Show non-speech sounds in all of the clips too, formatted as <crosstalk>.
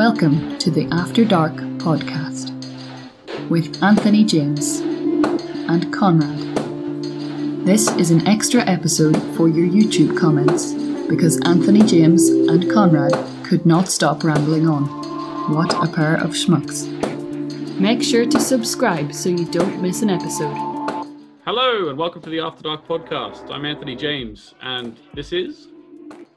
Welcome to the After Dark podcast with Anthony James and Konrad. This is an extra episode for your YouTube comments because Anthony James and Konrad could not stop rambling on. What a pair of schmucks. Make sure to subscribe so you don't miss an episode. Hello and welcome to the After Dark podcast. I'm Anthony James, and this is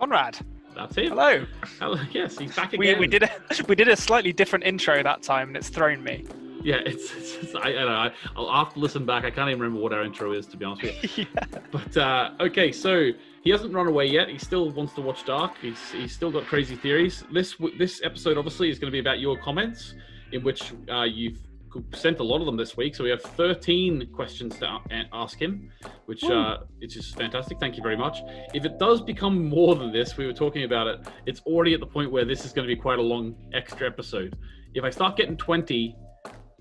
Konrad. That's it. Hello. Hello. Yes, he's back We, again. we did a <laughs> we did a slightly different intro that time, and it's thrown me. Yeah, it's. it's, it's I, I don't know. I, I'll have to listen back. I can't even remember what our intro is, to be honest with you. <laughs> yeah. But uh, okay, so he hasn't run away yet. He still wants to watch Dark. He's he's still got crazy theories. This this episode obviously is going to be about your comments, in which uh, you've sent a lot of them this week. So we have 13 questions to ask him, which uh, which is fantastic. Thank you very much. If it does become more than this, we were talking about it. It's already at the point where this is going to be quite a long extra episode. If I start getting 20,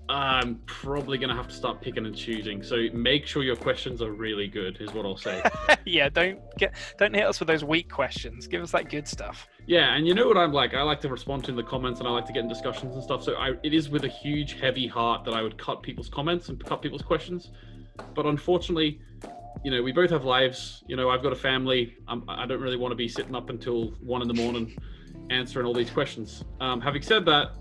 I'm probably going to have to start picking and choosing. So make sure your questions are really good, is what I'll say. <laughs> yeah, don't get don't hit us with those weak questions. Give us that good stuff. Yeah, and you know what I'm like? I like to respond to in the comments and I like to get in discussions and stuff. So I, it is with a huge, heavy heart that I would cut people's comments and cut people's questions. But unfortunately, you know, we both have lives. You know, I've got a family. I'm, I don't really want to be sitting up until one in the morning answering all these questions. Um, having said that,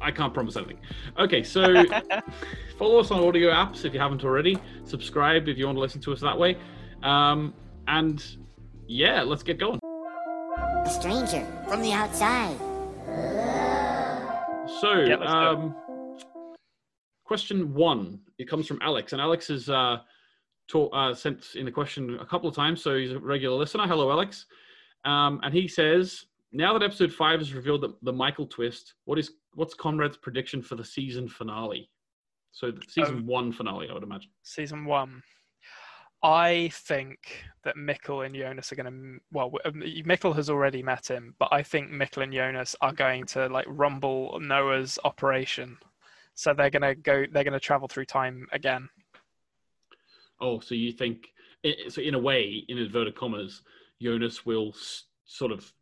I can't promise anything. Okay, so <laughs> follow us on audio apps if you haven't already. Subscribe if you want to listen to us that way. Um, and yeah, let's get going. A stranger from the outside. So, Yeah, um, question one. It comes from Alex, and Alex has uh, ta- uh, sent in the question a couple of times, so he's a regular listener. Hello, Alex. Um, and he says, now that episode five has revealed the, the Michael twist, what is what's Konrad's prediction for the season finale? So, the season Um, one finale, I would imagine. Season one. I think that Mikkel and Jonas are going to. Well, um, Mikkel has already met him, but I think Mikkel and Jonas are going to like rumble Noah's operation. So they're going to go. They're going to travel through time again. Oh, so you think, so in a way, in inverted commas, Jonas will sort of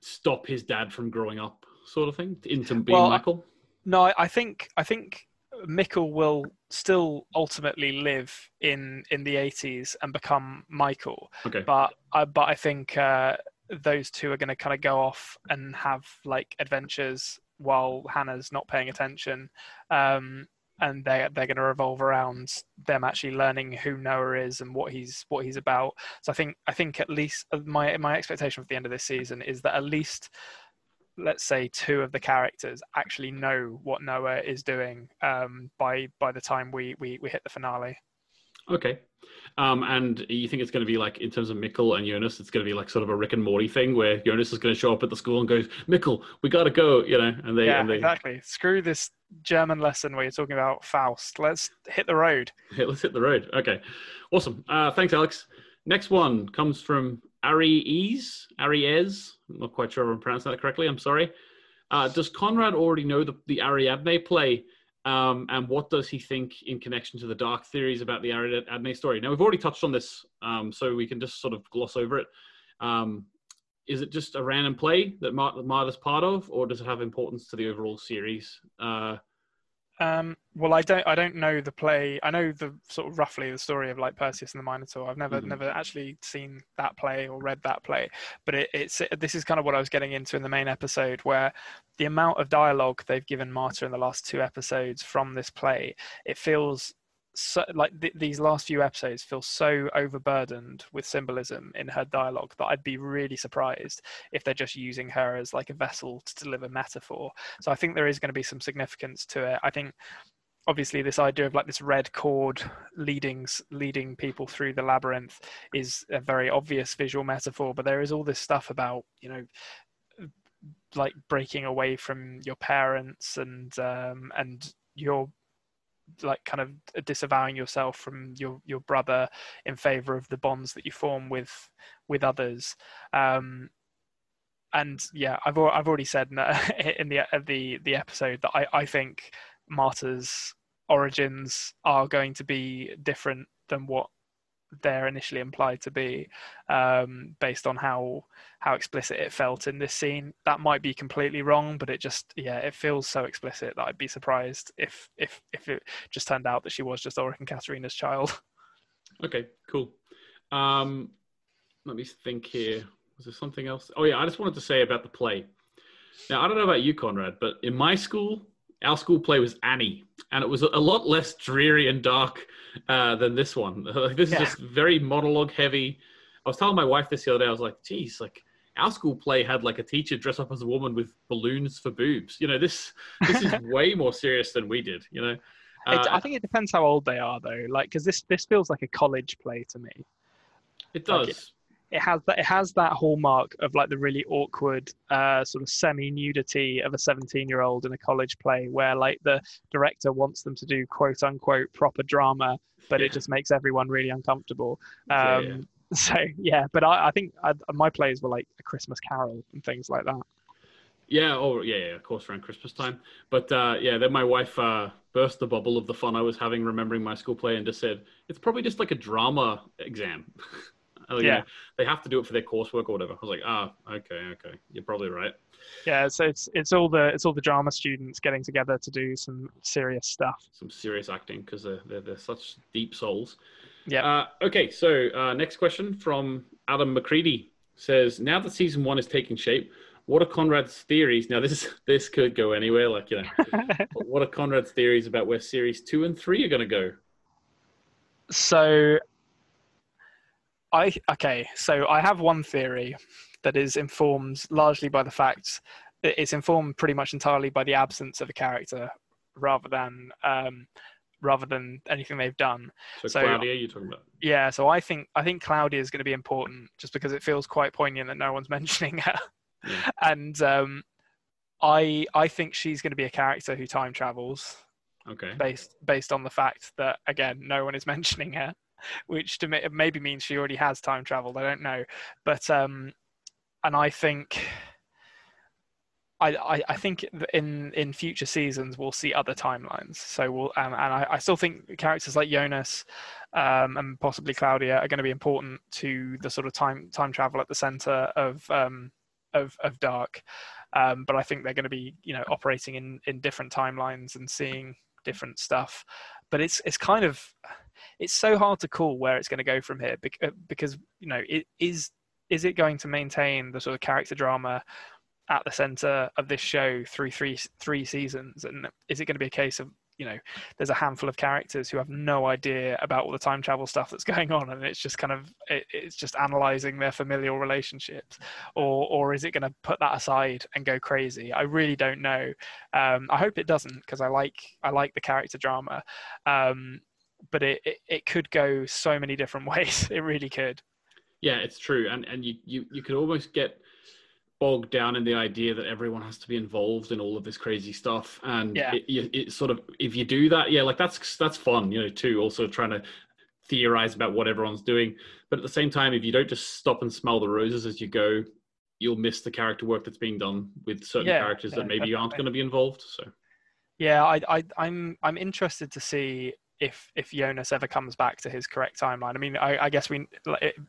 stop his dad from growing up, sort of thing, into being Well, Michael? No, I- think I think Mikkel will still ultimately live in in the 80s and become Michael, Okay. but I but I think uh, those two are going to kind of go off and have like adventures while Hannah's not paying attention. Um, and they they're going to revolve around them actually learning who Noah is and what he's what he's about. So I think I think at least uh, my my expectation for the end of this season is that at least let's say two of the characters actually know what Noah is doing um, by by the time we, we we hit the finale. Okay. Um, and you think it's going to be like, in terms of Mikkel and Jonas, it's going to be like sort of a Rick and Morty thing where Jonas is going to show up at the school and goes, Mikkel, we got to go, you know, and they, yeah, and they, exactly. Screw this German lesson where you're talking about Faust. Let's hit the road. <laughs> Hey, let's hit the road. Okay. Awesome. Uh, thanks, Alex. Next one comes from Aries. Aries. I'm not quite sure if I'm pronouncing that correctly. I'm sorry. Uh, does Konrad already know the, the Ariadne play? Um, and what does he think in connection to the dark theories about the Ariadne story? Now, we've already touched on this, um, so we can just sort of gloss over it. Um, is it just a random play that Mart- Marta's part of, or does it have importance to the overall series? Uh, Um, well, I don't I don't know the play. I know the sort of roughly the story of like Perseus and the Minotaur. I've never Mhm. never actually seen that play or read that play, but it, it's this is kind of what I was getting into in the main episode, where the amount of dialogue they've given Marta in the last two episodes from this play, it feels so like th- these last few episodes feel so overburdened with symbolism in her dialogue that I'd be really surprised if they're just using her as like a vessel to deliver metaphor. So I think there is going to be some significance to it. I think obviously this idea of like this red cord leading leading people through the labyrinth is a very obvious visual metaphor, but there is all this stuff about you know like breaking away from your parents and um, and your like kind of disavowing yourself from your your brother in favor of the bonds that you form with with others. Um and yeah i've i've already said in the <laughs> in the uh, the, the episode that i i think marta's origins are going to be different than what they're initially implied to be, um, based on how how explicit it felt in this scene. That might be completely wrong, but it just yeah, it feels so explicit that I'd be surprised if if if it just turned out that she was just Ulrich and Katharina's child. <laughs> Okay, cool. Um, let me think here. Was there something else? Oh yeah, I just wanted to say about the play. Now I don't know about you, Konrad, but in my school, our school play was Annie, and it was a lot less dreary and dark uh, than this one. <laughs> this Yeah. is just very monologue heavy. I was telling my wife this the other day. I was like, "Geez, like our school play had like a teacher dress up as a woman with balloons for boobs. You know, this this is <laughs> way more serious than we did. You know, It, Uh, I think it depends how old they are, though. Like, because this this feels like a college play to me. it like does. It has that it has that hallmark of like the really awkward uh, sort of semi nudity of a 17 year old in a college play, where like the director wants them to do quote unquote proper drama, but Yeah. it just makes everyone really uncomfortable. Um, yeah. <laughs> So yeah, but I, I think I, my plays were like a Christmas Carol and things like that. Yeah, oh yeah, yeah, of course around Christmas time. But uh, yeah, then my wife uh, burst the bubble of the fun I was having remembering my school play and just said it's probably just like a drama exam. <laughs> Oh, you Yeah. they have to do it for their coursework or whatever. I was like, ah, okay, okay, you're probably right. Yeah, so it's it's all the it's all the drama students getting together to do some serious stuff. Some serious acting because they're, they're they're such deep souls. Yeah. Uh, okay, so uh, next question from Adam McCready says, now that season one is taking shape, what are Konrad's theories? Now this <laughs> this could go anywhere, like you know. <laughs> What are Konrad's theories about where series two and three are going to go? so I okay, so I have one theory that is informed largely by the fact that it's informed pretty much entirely by the absence of a character rather than um, rather than anything they've done. So, So- Claudia, you're talking about? Yeah, so I think I think Claudia is going to be important just because it feels quite poignant that no one's <laughs> mentioning her, Yeah. and um, I I think she's going to be a character who time travels Okay. based based on the fact that again no one is <laughs> mentioning her, <laughs> which to me maybe means she already has time traveled. I don't know, but um, and I think. I, I, I think in, in future seasons we'll see other timelines. So we'll and, and I, I still think characters like Jonas um, and possibly Claudia are going to be important to the sort of time time travel at the center of um, of of Dark. Um, but I think they're going to be you know operating in in different timelines and seeing different stuff. But it's it's kind of it's so hard to call where it's going to go from here uh, because you know it is is it going to maintain the sort of character drama at the center of this show through three three seasons? And is it going to be a case of you know there's a handful of characters who have no idea about all the time travel stuff that's <laughs> going on and it's just kind of it, it's just analyzing their familial relationships? Or or is it going to put that aside and go crazy? I really don't know. Um, i hope it doesn't because i like i like the character drama. Um, but it, it it could go so many different <laughs> ways it really could Yeah, it's true, and and you you you could almost get bogged down in the idea that everyone has to be involved in all of this crazy stuff, and Yeah. it, it, it sort of if you do that, yeah, like that's that's fun, you know, too. Also trying to theorize about what everyone's doing, but at the same time, if you don't just stop and smell the roses as you go, you'll miss the character work that's being done with certain Yeah, characters yeah, that maybe you aren't going to be involved. So Yeah, I, I, I'm, I'm interested to see if if Jonas ever comes back to his correct timeline. I mean, I, I guess we,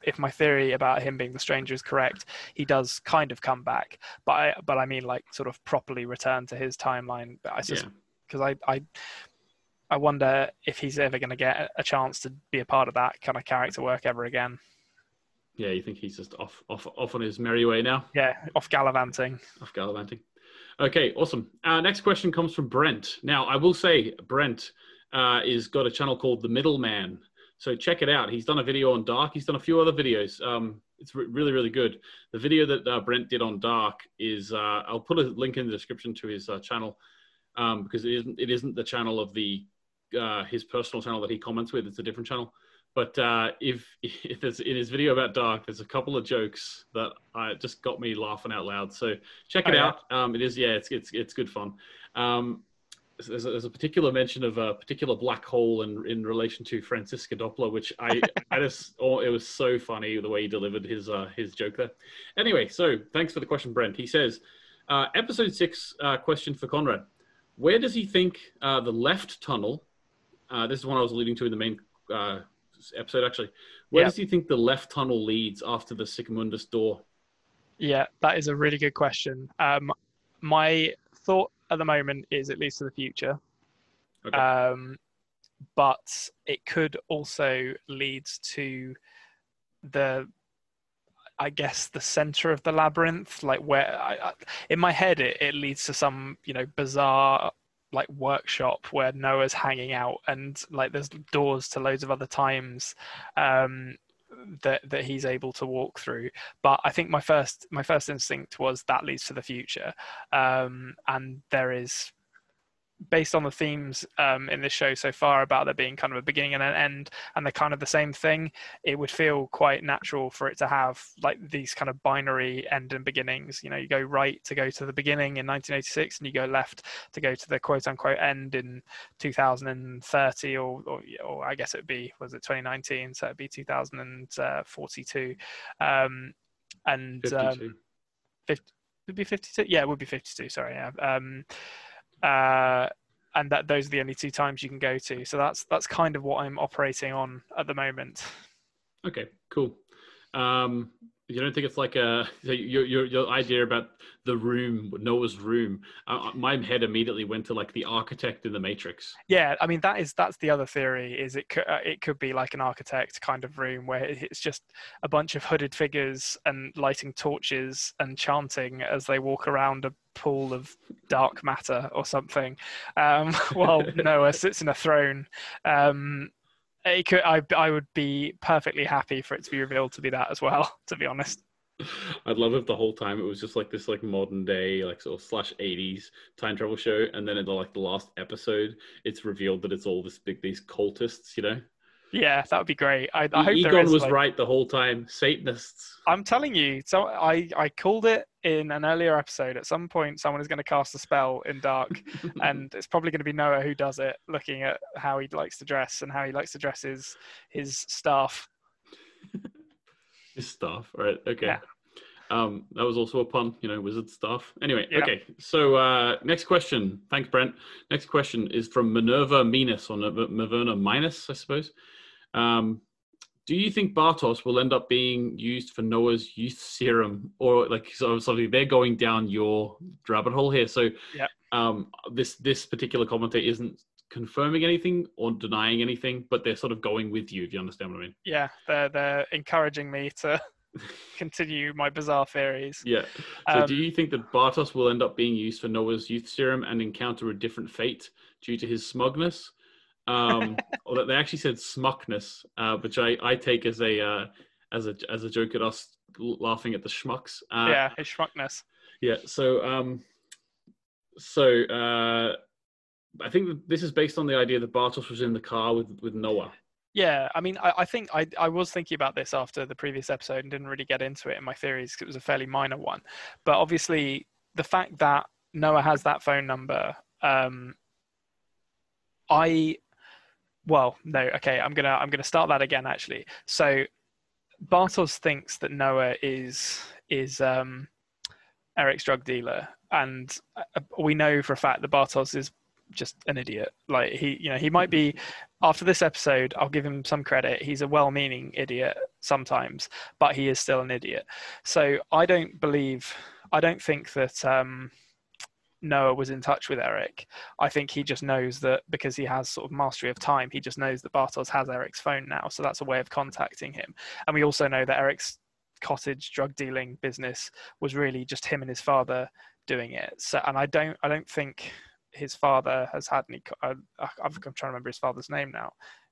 if my theory about him being the stranger is correct, he does kind of come back, but I, but I mean, like, sort of properly return to his timeline. I just yeah, because I, I, I wonder if he's ever going to get a chance to be a part of that kind of character work ever again. yeah, you think he's just off off off on his merry way now? Yeah, off gallivanting. off gallivanting. Okay, awesome. Uh, next question comes from Brent. Now, I will say Brent uh, is got a channel called The Middleman, so check it out. He's done a video on Dark. He's done a few other videos. Um, it's re- really, really good. The video that uh, Brent did on Dark is uh, I'll put a link in the description to his uh, channel um, because it isn't it isn't the channel of the uh, his personal channel that he comments with. It's a different channel. But uh, if <laughs> if there's in his video about Dark, there's a couple of jokes that uh, just got me laughing out loud. So check it Oh, yeah. out. Um, it is yeah, it's it's it's good fun. There's, a, there's a particular mention of a particular black hole in in relation to Franziska Doppler, which I I just <laughs> oh it was so funny the way he delivered his uh, his joke there. Anyway, so thanks for the question, Brent. He says, uh, episode six uh, question for Konrad. Where does he think uh, the left tunnel? Uh, this is one I was alluding to in the main uh, episode actually. Where Yeah. does he think the left tunnel leads after the Sic Mundus door? Yeah, that is a really good question. Um, my thought at the moment is at least to the future, Okay. um, but it could also lead to the, I guess, the center of the labyrinth, like where I, I, in my head it, it leads to some you know bizarre like workshop where Noah's hanging out and like there's doors to loads of other times um, that that he's able to walk through. But I think my first my first instinct was that leads to the future, um, and there is based on the themes um, in this show so far about there being kind of a beginning and an end, and they're kind of the same thing. It would feel quite natural for it to have like these kind of binary end and beginnings. You know, you go right to go to the beginning in 1986, and you go left to go to the quote unquote end in 2030, or or, or I guess it would be was it 2019, so it'd be 2042. Um, and um, 52. 50, would be 52 yeah it would be 52 sorry yeah um uh and that those are the only two times you can go to so that's that's kind of what i'm operating on at the moment Okay, cool. Um, you don't think it's like a your your your idea about the room, Noah's room? Uh, my head immediately went to like the architect in the Matrix. yeah i mean that is that's the other theory is it could uh, it could be like an architect kind of room where it's just a bunch of hooded figures and lighting torches and chanting as they walk around a pool of dark matter or something um <laughs> while <laughs> noah sits in a throne um could I, I would be perfectly happy for it to be revealed to be that as well <laughs> to be honest I'd love if the whole time it was just like this like modern day like sort of slash eighties time travel show, and then in the like the last episode, it's revealed that it's all this big these cultists, you know. Yeah that would be great i, I hope Egon is, was like- right the whole time. Satanists. I'm telling you, so I, I called it in an earlier episode. At some point, someone is going to cast a spell in dark, <laughs> and it's probably going to be Noah who does it, looking at how he likes to dress and how he likes to dress his his staff. <laughs> His stuff. All right. Okay. Yeah. Um, that was also a pun, you know, wizard stuff. Anyway, Yeah. okay. So uh, next question. Thanks, Brent. Next question is from Minerva Minus or Minerva Minus, I suppose. Um, do you think Bartosz will end up being used for Noah's youth serum, or like so? Something they're going down your rabbit hole here. So, Yeah. um, this this particular commentator isn't confirming anything or denying anything, but they're sort of going with you. If you understand what I mean. Yeah, they're they're encouraging me to <laughs> continue my bizarre theories. Yeah. So, do Um, you think that Bartosz will end up being used for Noah's youth serum and encounter a different fate due to his smugness? Um, <laughs> or they actually said smuckness, uh, which I, I take as a uh, as a as a joke at us laughing at the schmucks. Uh, yeah, his schmuckness. Yeah. So um, so uh, I think this is based on the idea that Bartosz was in the car with with Noah. Yeah, I mean, I, I think I, I was thinking about this after the previous episode and didn't really get into it in my theories 'cause it was a fairly minor one. But obviously, the fact that Noah has that phone number, um, I, well, no, okay, I'm gonna I'm gonna start that again actually. So, Bartosz thinks that Noah is is um, Erik's drug dealer, and uh, we know for a fact that Bartosz is just an idiot. Like he, you know, he might be after this episode, I'll give him some credit. He's a well-meaning idiot sometimes, but he is still an idiot. So I don't believe, I don't think that um, Noah was in touch with Erik. I think he just knows that because he has sort of mastery of time, he just knows that Bartosz has Erik's phone now. So that's a way of contacting him. And we also know that Erik's cottage drug dealing business was really just him and his father doing it. So, and I don't, I don't think his father has had any. I, I'm trying to remember his father's name now.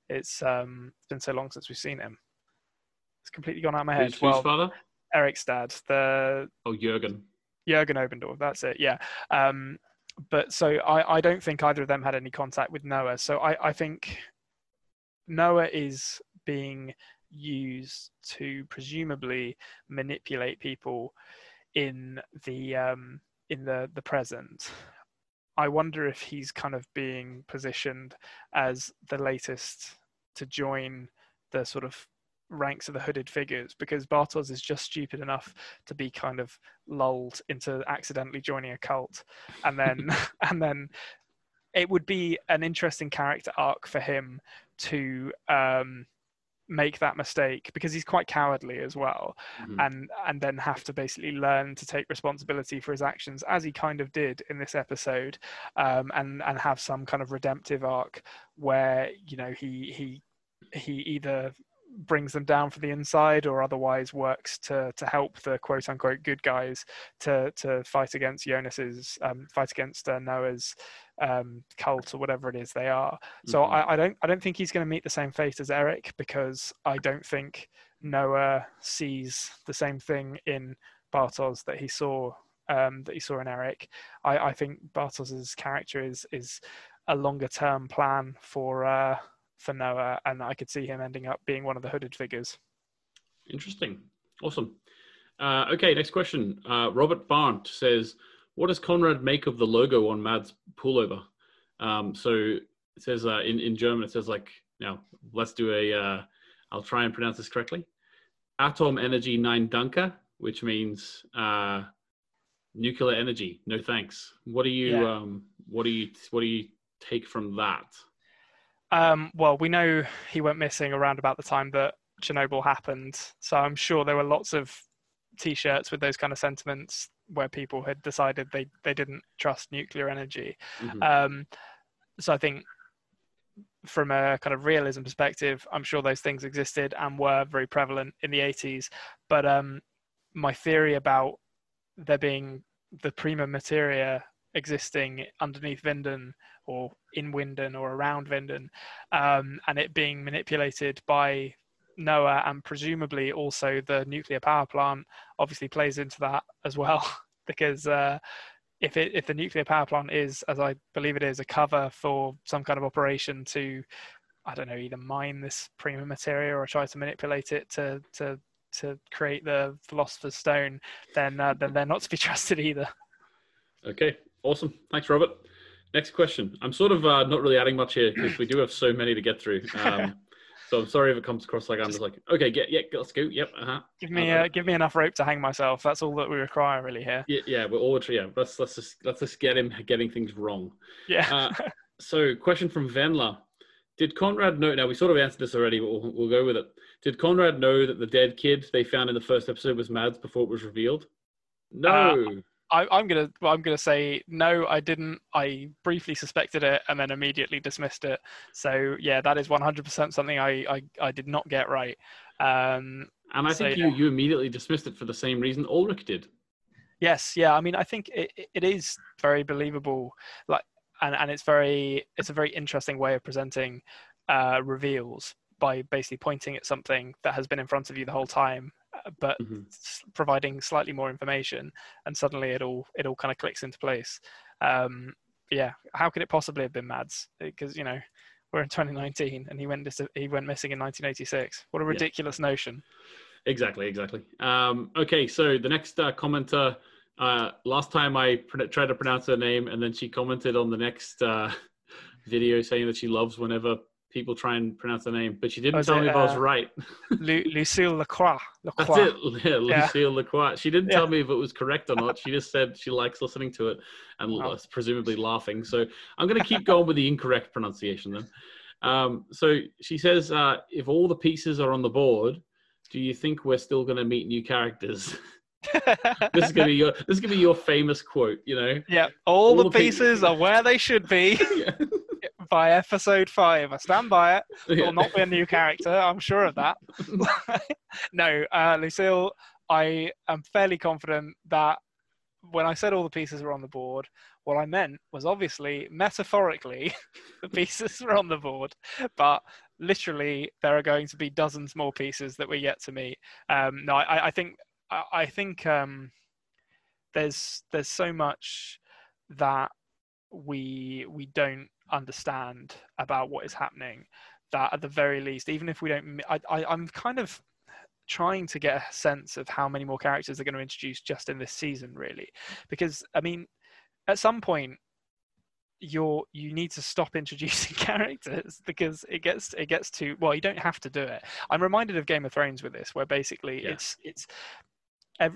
It's um, it's been so long since we've seen him. It's completely gone out of my head. Who's, well, father? Erik's dad, the Oh, Jurgen. Jurgen Obendorf. That's it. Yeah. Um, but so I, I don't think either of them had any contact with Noah. So I, I think Noah is being used to presumably manipulate people in the um, in the the present. I wonder if he's kind of being positioned as the latest to join the sort of ranks of the hooded figures because Bartosz is just stupid enough to be kind of lulled into accidentally joining a cult and then <laughs> <laughs> and then it would be an interesting character arc for him to um make that mistake because he's quite cowardly as well Mhm. and and then have to basically learn to take responsibility for his actions as he kind of did in this episode um, and and have some kind of redemptive arc where you know he he he either brings them down from the inside or otherwise works to to help the quote unquote good guys to to fight against Jonas's um, fight against uh, Noah's um, cult or whatever it is they are. So Mhm. I, I don't I don't think he's going to meet the same fate as Erik because I don't think Noah sees the same thing in Bartosz that he saw um, that he saw in Erik. I, I think Bartosz's character is is a longer term plan for uh, for Noah, and I could see him ending up being one of the hooded figures. Interesting. Awesome. Uh, okay, next question. Uh, Robert Barnt says, "What does Konrad make of the logo on Mads' pullover?" Um, so it says uh, in in German. It says like now. Let's do a. Uh, I'll try and pronounce this correctly. Atom Energy Nein Danke, which means uh, nuclear energy. No thanks. What do you Yeah. um, What do you What do you take from that? Um, well, we know he went missing around about the time that Chernobyl happened, so I'm sure there were lots of T-shirts with those kind of sentiments where people had decided they they didn't trust nuclear energy. Mhm. Um, so I think from a kind of realism perspective, I'm sure those things existed and were very prevalent in the 80s. But um, my theory about there being the prima materia existing underneath Winden or in Winden or around Winden, um, and it being manipulated by Noah and presumably also the nuclear power plant obviously plays into that as well <laughs> because uh, if it if the nuclear power plant is as I believe it is a cover for some kind of operation to I don't know either mine this prima materia or try to manipulate it to to to create the philosopher's stone then uh, then they're not to be <laughs> trusted either. Okay, awesome. Thanks, Robert. Next question. I'm sort of uh, not really adding much here because we do have so many to get through. Um, <laughs> so I'm sorry if it comes across like I'm just like, okay, get, yeah, let's go. Yep, uh huh. give me uh, give me enough rope to hang myself that's all that we require really here Yeah, yeah, we're all yeah. Let's let's just let's just get him getting things wrong. yeah Uh, <laughs> so, question from Venla: Did Konrad know? Now we sort of answered this already, but we'll, we'll go with it. Did Konrad know that the dead kid they found in the first episode was Mads before it was revealed? No. I, I'm gonna well, I'm gonna say no. I didn't. I briefly suspected it and then immediately dismissed it. So yeah, that is 100% something I I, I did not get right. Um, and I so, think yeah. you you immediately dismissed it for the same reason Ulrich did. yes, yeah. I mean, I think it, it- is very believable. Like, and and it's very it's a very interesting way of presenting uh, reveals by basically pointing at something that has been in front of you the whole time, but Mhm. s- providing slightly more information, and suddenly it all it all kind of clicks into place. Um, yeah, how could it possibly have been Mads? Because you know we're in 2019, and he went dis- he went missing in 1986. What a Yeah. ridiculous notion! Exactly, exactly. Um, okay, so the next uh, commenter. Uh, last time I pr- tried to pronounce her name, and then she commented on the next uh, <laughs> video saying that she loves whenever people try and pronounce the name, but she didn't Was tell it, me if I was uh, right. Lu- <laughs> Lucille Lacroix. That's it, yeah, Lucille Lacroix. She didn't Yeah. tell me if it was correct or not. She just said she likes listening to it and l- presumably laughing. So I'm going to keep going with the incorrect pronunciation then. Um, so she says, uh, if all the pieces are on the board, do you think we're still going to meet new characters? <laughs> this is going to be your this is to be your famous quote. You know. yeah, all, all the the pe- pieces are where they should be <laughs> yeah. By episode five. I stand by it. It <laughs> will not be a new character. I'm sure of that. <laughs> no, uh, Lucille, I am fairly confident that when I said all the pieces were on the board, what I meant was obviously metaphorically <laughs> the pieces were on the board, but literally there are going to be dozens more pieces that we're yet to meet. Um, no, I, I think I, I think um, there's there's so much that we we don't understand about what is happening that at the very least even if we don't I, I i'm kind of trying to get a sense of how many more characters they're going to introduce just in this season really because i mean at some point you're you need to stop <laughs> introducing characters because it gets it gets too well you don't have to do it i'm reminded of game of thrones with this where basically Yeah. it's it's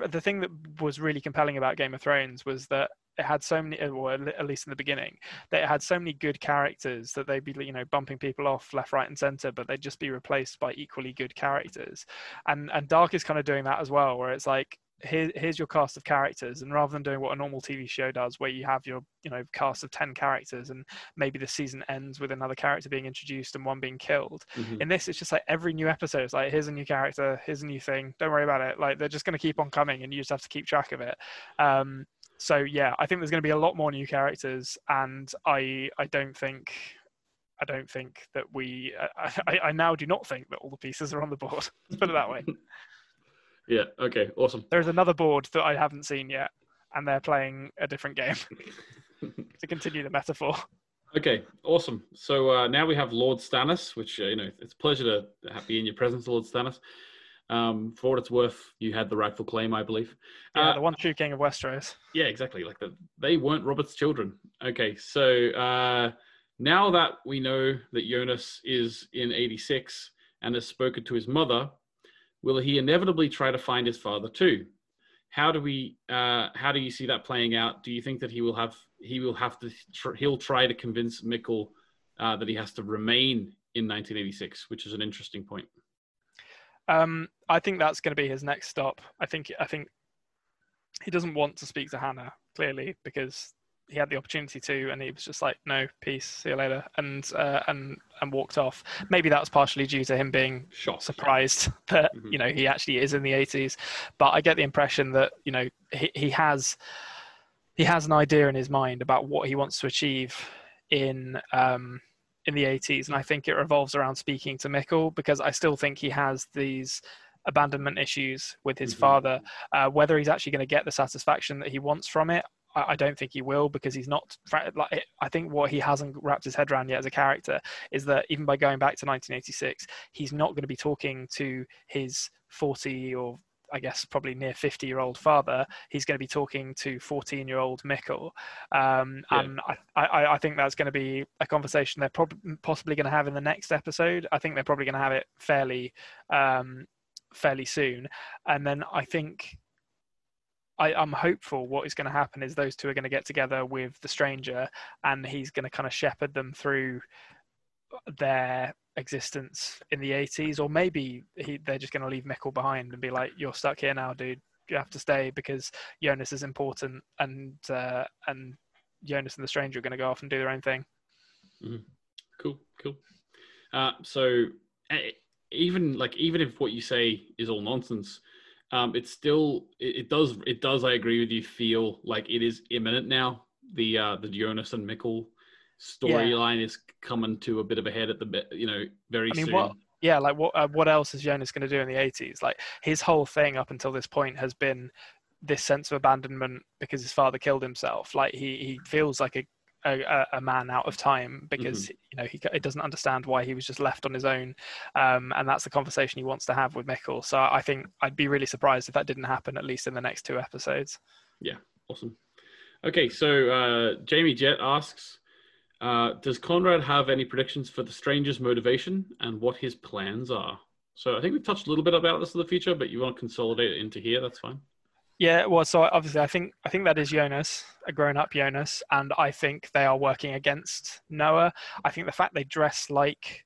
the thing that was really compelling about game of thrones was that it had so many, at least in the beginning, that it had so many good characters that they'd be, you know, bumping people off left, right, and center, but they'd just be replaced by equally good characters. And and Dark is kind of doing that as well, where it's like here, here's your cast of characters and rather than doing what a normal tv show does where you have your you know cast of 10 characters and maybe the season ends with another character being introduced and one being killed Mhm. in this it's just like every new episode is like here's a new character here's a new thing don't worry about it like they're just going to keep on coming and you just have to keep track of it um so yeah i think there's going to be a lot more new characters and i i don't think I don't think that we. I, I, I now do not think that all the pieces are on the board. Let's <laughs> put it that way. <laughs> Yeah. Okay. Awesome. There's another board that I haven't seen yet, and they're playing a different game <laughs> <laughs> to continue the metaphor. Okay, awesome. So uh, now we have Lord Stannis, which uh, you know it's a pleasure to be in your presence, Lord Stannis. Um, for what it's worth, you had the rightful claim, I believe. Yeah, Uh, the one true king of Westeros. yeah, exactly. Like the, they weren't Robert's children. Okay, so uh, now that we know that Jonas is in '86 and has spoken to his mother, will he inevitably try to find his father too? How do we? Uh, how do you see that playing out? Do you think that he will have? He will have to. Tr- he'll try to convince Mikkel uh, that he has to remain in 1986, which is an interesting point. Um, I think that's going to be his next stop. I think I think he doesn't want to speak to Hannah clearly because he had the opportunity to, and he was just like, "No, peace, see you later," and uh, and and walked off. Maybe that was partially due to him being Shocked. surprised <laughs> that Mhm. you know he actually is in the 80s but i get the impression that you know he, he has he has an idea in his mind about what he wants to achieve in um in the 80s and i think it revolves around speaking to Mikkel because i still think he has these abandonment issues with his Mhm. father uh, whether he's actually going to get the satisfaction that he wants from it I don't think he will because he's not. Like I think what he hasn't wrapped his head around yet as a character is that even by going back to 1986, he's not going to be talking to his 40 or I guess probably near 50 year old father. He's going to be talking to 14 year old Mikkel, um, Yeah. and I, I, I think that's going to be a conversation they're prob- possibly going to have in the next episode. I think they're probably going to have it fairly, um, fairly soon, and then I think I, I'm hopeful what is going to happen is those two are going to get together with the stranger and he's going to kind of shepherd them through their existence in the 80s or maybe he, they're just going to leave Mikkel behind and be like you're stuck here now dude. You have to stay because Jonas is important and uh, and Jonas and the stranger are going to go off and do their own thing. Cool, cool. Uh, so eh, even like even if what you say is all nonsense, um, it's still it, it does it does I agree with you feel like it is imminent now. The uh, the Jonas and Mikkel storyline is coming to a bit of a head at the bit you know very I mean, soon. what yeah, like what uh, what else is Jonas going to do in the 80s? Like his whole thing up until this point has been this sense of abandonment because his father killed himself. Like he he feels like a a, a man out of time because you know he, he doesn't understand why he was just left on his own, um, and that's the conversation he wants to have with Mikkel. So I think I'd be really surprised if that didn't happen at least in the next two episodes. Yeah, awesome. Okay, so uh, Jamie Jet asks, uh, does Konrad have any predictions for the stranger's motivation and what his plans are? So I think we've touched a little bit about this in the future, but you want to consolidate it into here, that's fine. Yeah, well, so obviously, I think I think that is Jonas, a grown-up Jonas, and I think they are working against Noah. I think the fact they dress like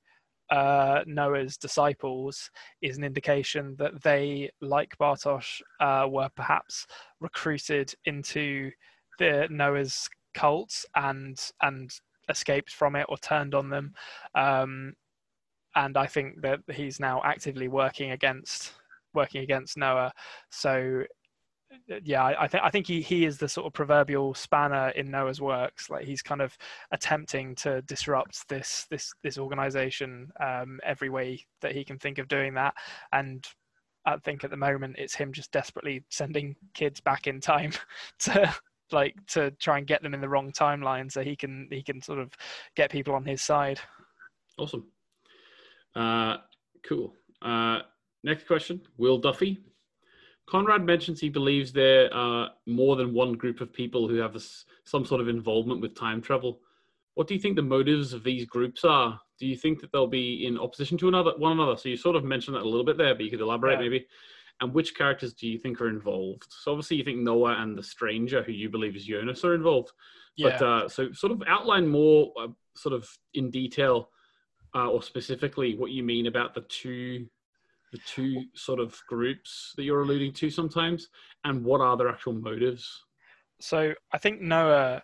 uh, Noah's disciples is an indication that they, like Bartosz, uh, were perhaps recruited into the Noah's cult and and escaped from it or turned on them. Um, and I think that he's now actively working against working against Noah. So yeah, I, think I think he, he is the sort of proverbial spanner in Noah's works. Like he's kind of attempting to disrupt this this this organization um, every way that he can think of doing that. And I think at the moment it's him just desperately sending kids back in time <laughs> to like to try and get them in the wrong timeline so he can he can sort of get people on his side. Awesome. Uh, cool. Uh, next question Will Duffy. Konrad mentions he believes there are more than one group of people who have this, some sort of involvement with time travel. What do you think the motives of these groups are? Do you think that they'll be in opposition to another one another? So you sort of mentioned that a little bit there, but you could elaborate Yeah. maybe. and which characters do you think are involved? So obviously you think Noah and the stranger, who you believe is Jonas, are involved. Yeah. But uh, so sort of outline more, uh, sort of in detail, uh, or specifically what you mean about the two, the two sort of groups that you're alluding to sometimes, and what are their actual motives. so I think Noah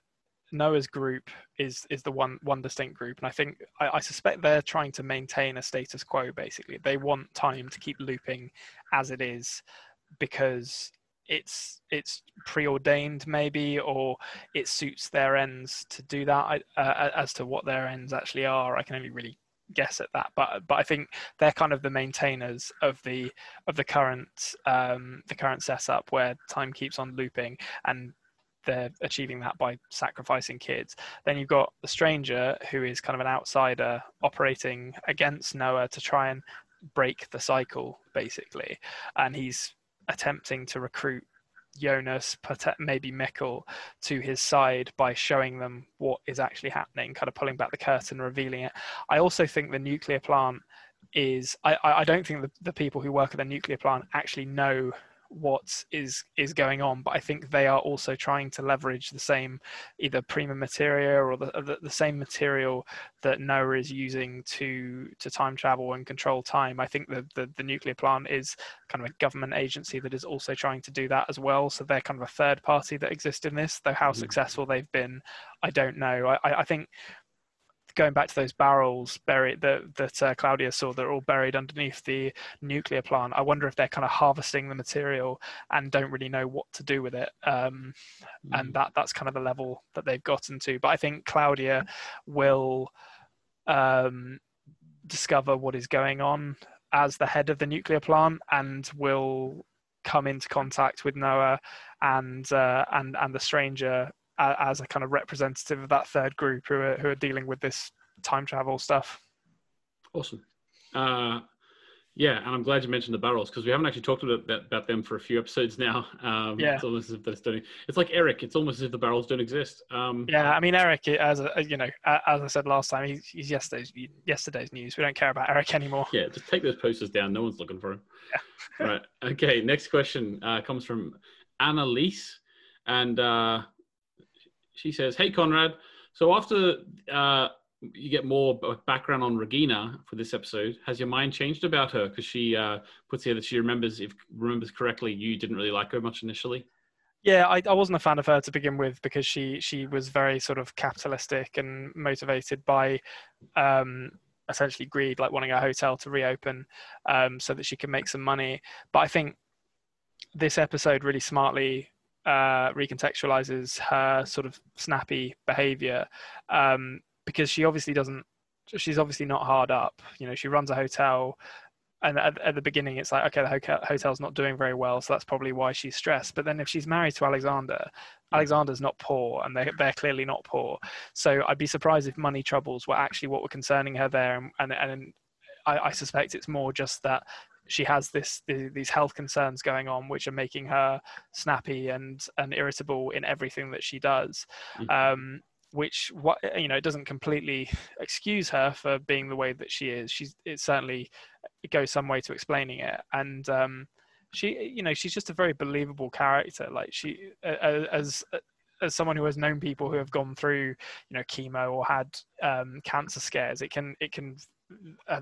Noah's group is is the one one distinct group, and I think I, I suspect they're trying to maintain a status quo. Basically, they want time to keep looping as it is because it's it's preordained maybe or it suits their ends to do that I, uh, as to what their ends actually are i can only really guess at that but but i think they're kind of the maintainers of the of the current um the current setup where time keeps on looping and they're achieving that by sacrificing kids. Then you've got the stranger who is kind of an outsider operating against noah to try and break the cycle basically. And he's attempting to recruit Jonas, maybe Mikkel, to his side by showing them what is actually happening, kind of pulling back the curtain, revealing it. I also think the nuclear plant is. I, I don't think the, the people who work at the nuclear plant actually know what is is going on but i think they are also trying to leverage the same either prima materia or the, the, the same material that noah is using to to time travel and control time. I think the, the the nuclear plant is kind of a government agency that is also trying to do that as well. So they're kind of a third party that exists in this though how Mhm. successful they've been i don't know. I I think going back to those barrels buried that that uh, Claudia saw that are all buried underneath the nuclear plant. I wonder if they're kind of harvesting the material and don't really know what to do with it. Um, and that that's kind of the level that they've gotten to. But I think Claudia will um, discover what is going on as the head of the nuclear plant and will come into contact with Noah and uh, and and the stranger as a kind of representative of that third group who are who are dealing with this time travel stuff. Awesome. Uh, yeah, and I'm glad you mentioned the barrels because we haven't actually talked about, about them for a few episodes now. Um, Yeah. It's almost as if that's don't, It's like Erik. It's almost as if the barrels don't exist. Um, Yeah, I mean Erik, as a, you know, as I said last time, he's, he's yesterday's yesterday's news. We don't care about Erik anymore. Yeah, just take those posters down. No one's looking for him. Yeah. <laughs> right. Okay. Next question uh, comes from Annalise, and uh, she says, "Hey Konrad, so after uh, you get more background on Regina for this episode, has your mind changed about her? Because she uh, puts here that she remembers, if remembers correctly, you didn't really like her much initially. Yeah, I, I wasn't a fan of her to begin with because she she was very sort of capitalistic and motivated by um, essentially greed, like wanting a hotel to reopen um, so that she can make some money. But I think this episode really smartly uh, recontextualizes her sort of snappy behavior um, because she obviously doesn't. She's obviously not hard up. You know, she runs a hotel and at, at the beginning it's like okay the hotel, hotel's not doing very well so that's probably why she's stressed but then if she's married to alexander alexander's not poor and they, they're clearly not poor so i'd be surprised if money troubles were actually what were concerning her there and, and, and I, I suspect it's more just that she has this the, these health concerns going on which are making her snappy and and irritable in everything that she does. Um, which what you know it doesn't completely excuse her for being the way that she is. She's it certainly goes some way to explaining it. And um she you know she's just a very believable character. Like she uh, as as someone who has known people who have gone through you know chemo or had um cancer scares it can it can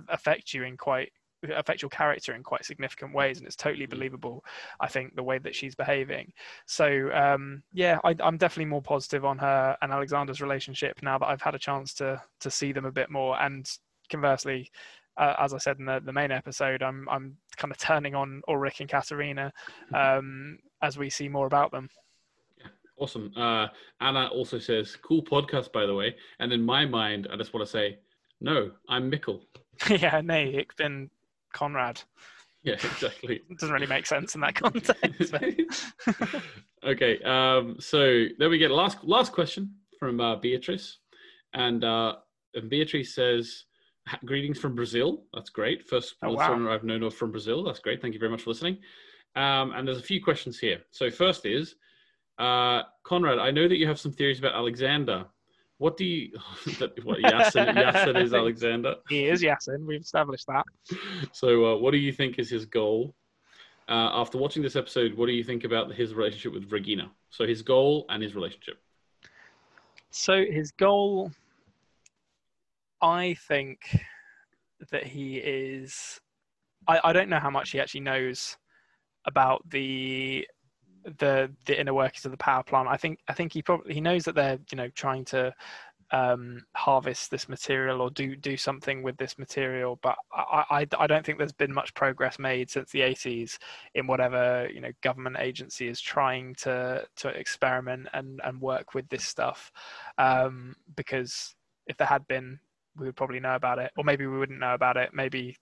affect you in quite affect your character in quite significant ways and it's totally believable i think the way that she's behaving so um, yeah, I, I'm definitely more positive on her and Alexander's relationship now that I've had a chance to to see them a bit more. And conversely, uh, as I said in the, the main episode, I'm I'm kind of turning on Ulrich and Katharina um, as we see more about them. Awesome. Uh, Anna also says, "Cool podcast, by the way." And in my mind, I just want to say, "No, I'm Mikkel." <laughs> yeah, nee, ik bin Konrad. Yeah, exactly. <laughs> Doesn't really make sense in that context. <laughs> okay, um, so there we get last last question from uh, Beatrice, and, uh, and Beatrice says, "Greetings from Brazil. That's great. First Oh, listener I've known of from Brazil. That's great. Thank you very much for listening." Um, and there's a few questions here. So first is, uh, Konrad, I know that you have some theories about Alexander. What do you? <laughs> that- what Yasin, Yasin is <laughs> Alexander. he is Yasin. We've established that. <laughs> So, uh, what do you think is his goal? Uh, after watching this episode, what do you think about his relationship with Regina? So his goal and his relationship. So his goal, I think that he is. I, I don't know how much he actually knows about the the the inner workings of the power plant. I think I think he probably he knows that they're you know trying to um, harvest this material or do do something with this material. But I, I, I don't think there's been much progress made since the 80s in whatever you know government agency is trying to to experiment and and work with this stuff. Um, because if there had been, we would probably know about it, or maybe we wouldn't know about it. Maybe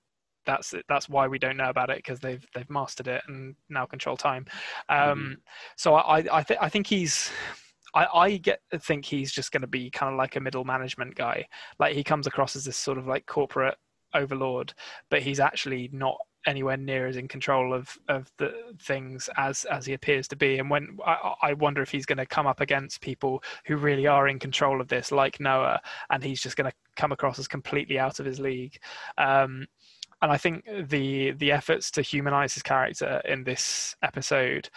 that's that's why we don't know about it because they've they've mastered it and now control time. Um, mm-hmm. So I I, th- I think he's I, I get think he's just going to be kind of like a middle management guy. Like he comes across as this sort of like corporate overlord, but he's actually not anywhere near as in control of of the things as as he appears to be. And when I, I wonder if he's going to come up against people who really are in control of this, like Noah, and he's just going to come across as completely out of his league. Um, and I think the the efforts to humanize his character in this episode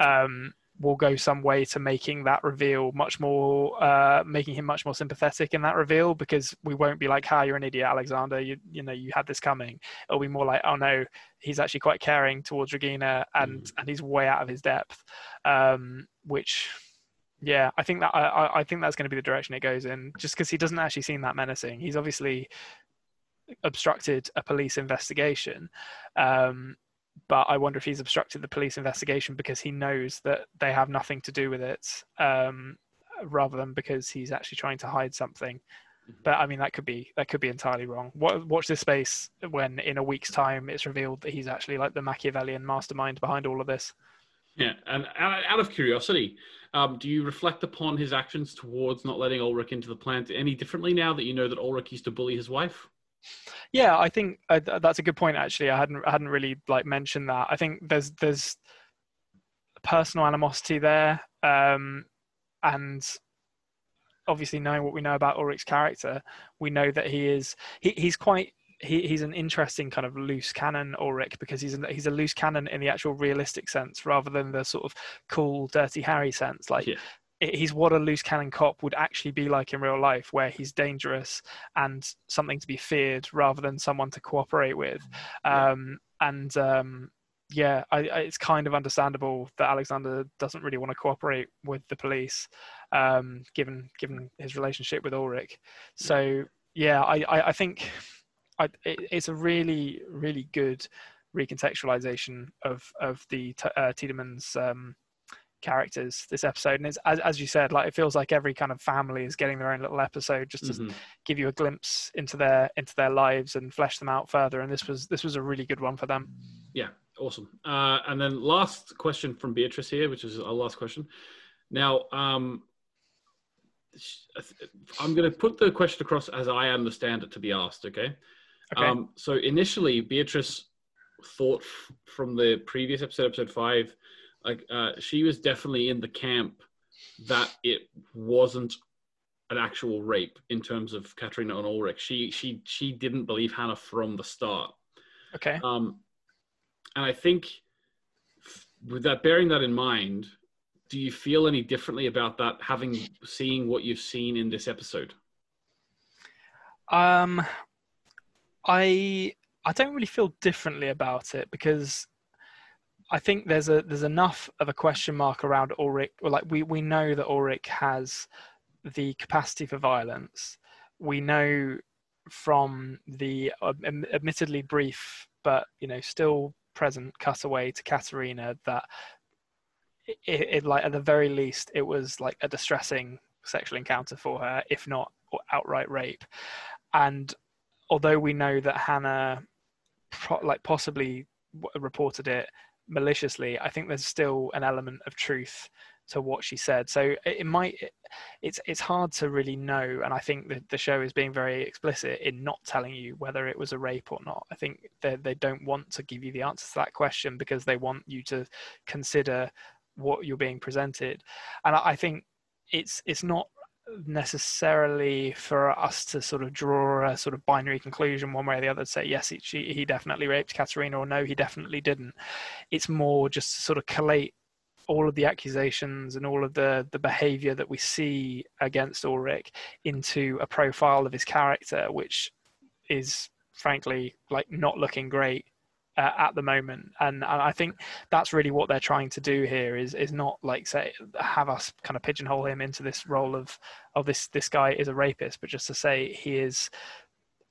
um, will go some way to making that reveal much more, uh, making him much more sympathetic in that reveal because we won't be like, "Ha, you're an idiot, Alexander. You you know you had this coming." It'll be more like, "Oh no, he's actually quite caring towards Regina and mm. and he's way out of his depth," um, which. Yeah, I think that I, I think that's going to be the direction it goes in. Just because he doesn't actually seem that menacing, he's obviously obstructed a police investigation, um, but I wonder if he's obstructed the police investigation because he knows that they have nothing to do with it, um, rather than because he's actually trying to hide something. Mm-hmm. But I mean, that could be that could be entirely wrong. Watch this space when in a week's time it's revealed that he's actually like the Machiavellian mastermind behind all of this. Yeah, and out of curiosity, um, do you reflect upon his actions towards not letting Ulrich into the plant any differently now that you know that Ulrich used to bully his wife? Yeah, I think uh, that's a good point. Actually, I hadn't I hadn't really like mentioned that. I think there's there's personal animosity there, um, and obviously knowing what we know about Ulrich's character, we know that he is he, he's quite he, he's an interesting kind of loose cannon Ulrich because he's a, he's a loose cannon in the actual realistic sense rather than the sort of cool dirty Harry sense. Like yeah he's what a loose cannon cop would actually be like in real life, where he's dangerous and something to be feared rather than someone to cooperate with. Um, and um, yeah, I, I, it's kind of understandable that Alexander doesn't really want to cooperate with the police, um, given given his relationship with Ulrich. So yeah, I, I, think it, it's a really really good recontextualization of of the uh, Tiedemanns um, characters this episode and it's as, as you said like it feels like every kind of family is getting their own little episode just to mm-hmm. give you a glimpse into their into their lives and flesh them out further and this was this was a really good one for them yeah awesome uh, and then last question from beatrice here which is our last question now um i'm going to put the question across as i understand it to be asked okay, okay. Um, so initially beatrice thought f- from the previous episode episode five like uh, she was definitely in the camp that it wasn't an actual rape in terms of Katharina and Ulrich. She she she didn't believe Hannah from the start. Okay. Um, and I think with that bearing that in mind, do you feel any differently about that having seeing what you've seen in this episode? Um, I I don't really feel differently about it because I think there's a there's enough of a question mark around Ulrich. Or like we we know that Ulrich has the capacity for violence. We know from the uh, admittedly brief but you know still present cutaway to Katharina that it, it, like at the very least it was like a distressing sexual encounter for her, if not outright rape. And although we know that Hannah pro- like possibly reported it maliciously, I think there's still an element of truth to what she said. So it, it might, it, it's it's hard to really know, and I think that the show is being very explicit in not telling you whether it was a rape or not. I think they they don't want to give you the answer to that question because they want you to consider what you're being presented, and I, I think it's it's not necessarily for us to sort of draw a sort of binary conclusion one way or the other to say yes he, he definitely raped Katharina or no he definitely didn't. It's more just to sort of collate all of the accusations and all of the the behavior that we see against Ulrich into a profile of his character which is frankly like not looking great uh, at the moment. And, and i think that's really what they're trying to do here is is not like say have us kind of pigeonhole him into this role of of this this guy is a rapist but just to say he is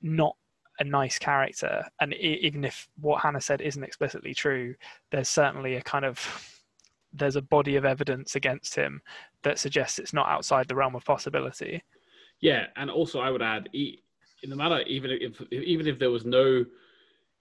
not a nice character. And even if what hannah said isn't explicitly true there's certainly a kind of there's a body of evidence against him that suggests it's not outside the realm of possibility. Yeah and also i would add in the matter even if even if there was no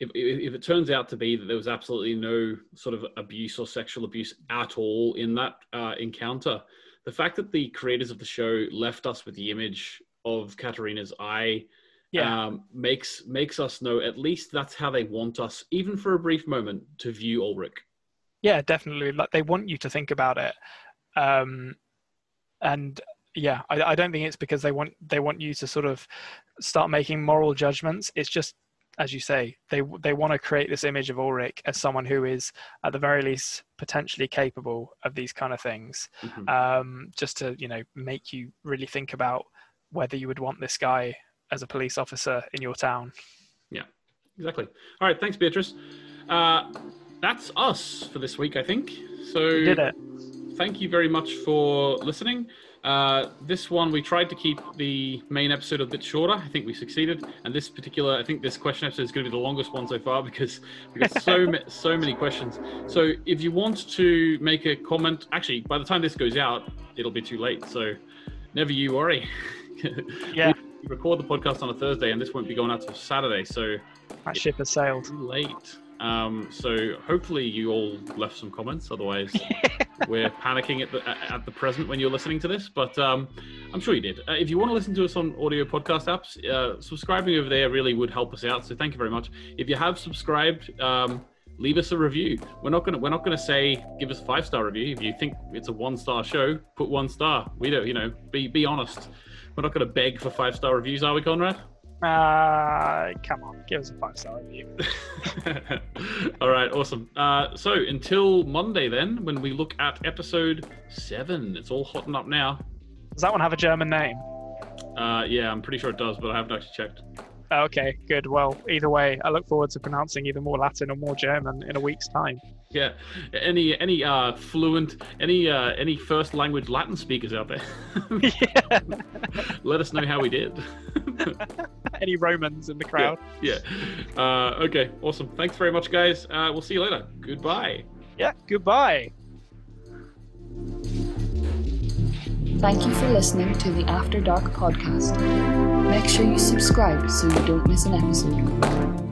if, if it turns out to be that there was absolutely no sort of abuse or sexual abuse at all in that uh, encounter, the fact that the creators of the show left us with the image of Katharina's eye yeah. um, makes makes us know at least that's how they want us, even for a brief moment, to view Ulrich. Yeah, definitely. Like they want you to think about it, um, and yeah, I, I don't think it's because they want they want you to sort of start making moral judgments. It's just as you say, they they want to create this image of Ulrich as someone who is, at the very least, potentially capable of these kind of things. Mm-hmm. Um, just to you know make you really think about whether you would want this guy as a police officer in your town. Yeah, exactly. All right, thanks, Beatrice. Uh, that's us for this week, I think. So we did it. Thank you very much for listening. Uh, this one, we tried to keep the main episode a bit shorter. I think we succeeded. And this particular, I think this question episode is going to be the longest one so far <laughs> because we got so ma- so many questions. So if you want to make a comment, actually, by the time this goes out, it'll be too late. So never you worry. <laughs> yeah. we record the podcast on a Thursday, and this won't be going out till Saturday. So that ship has sailed. Too late. Um, so hopefully you all left some comments. Otherwise, <laughs> we're panicking at the at the present when you're listening to this. But um, I'm sure you did. Uh, if you want to listen to us on audio podcast apps, uh, subscribing over there really would help us out. So thank you very much. If you have subscribed. Um, leave us a review. We're not gonna we're not gonna say give us a five star review. If you think it's a one star show, put one star. We don't, you know, be be honest. We're not gonna beg for five star reviews, are we, Konrad? Uh, come on, give us a five star review. <laughs> All right, awesome. Uh, so until Monday, then, when we look at episode seven, it's all hotting up now. Does that one have a German name? Uh, yeah, I'm pretty sure it does, but I haven't actually checked. Okay, good. Well, either way, I look forward to pronouncing either more Latin or more German in a week's time. Yeah, any any uh, fluent, any uh, any first language Latin speakers out there? yeah. <laughs> Let us know how we did. <laughs> any Romans in the crowd? Yeah. yeah. Uh, okay, awesome. Thanks very much, guys. Uh, we'll see you later. Goodbye. Yeah. Goodbye. Thank you for listening to the After Dark podcast. Make sure you subscribe so you don't miss an episode.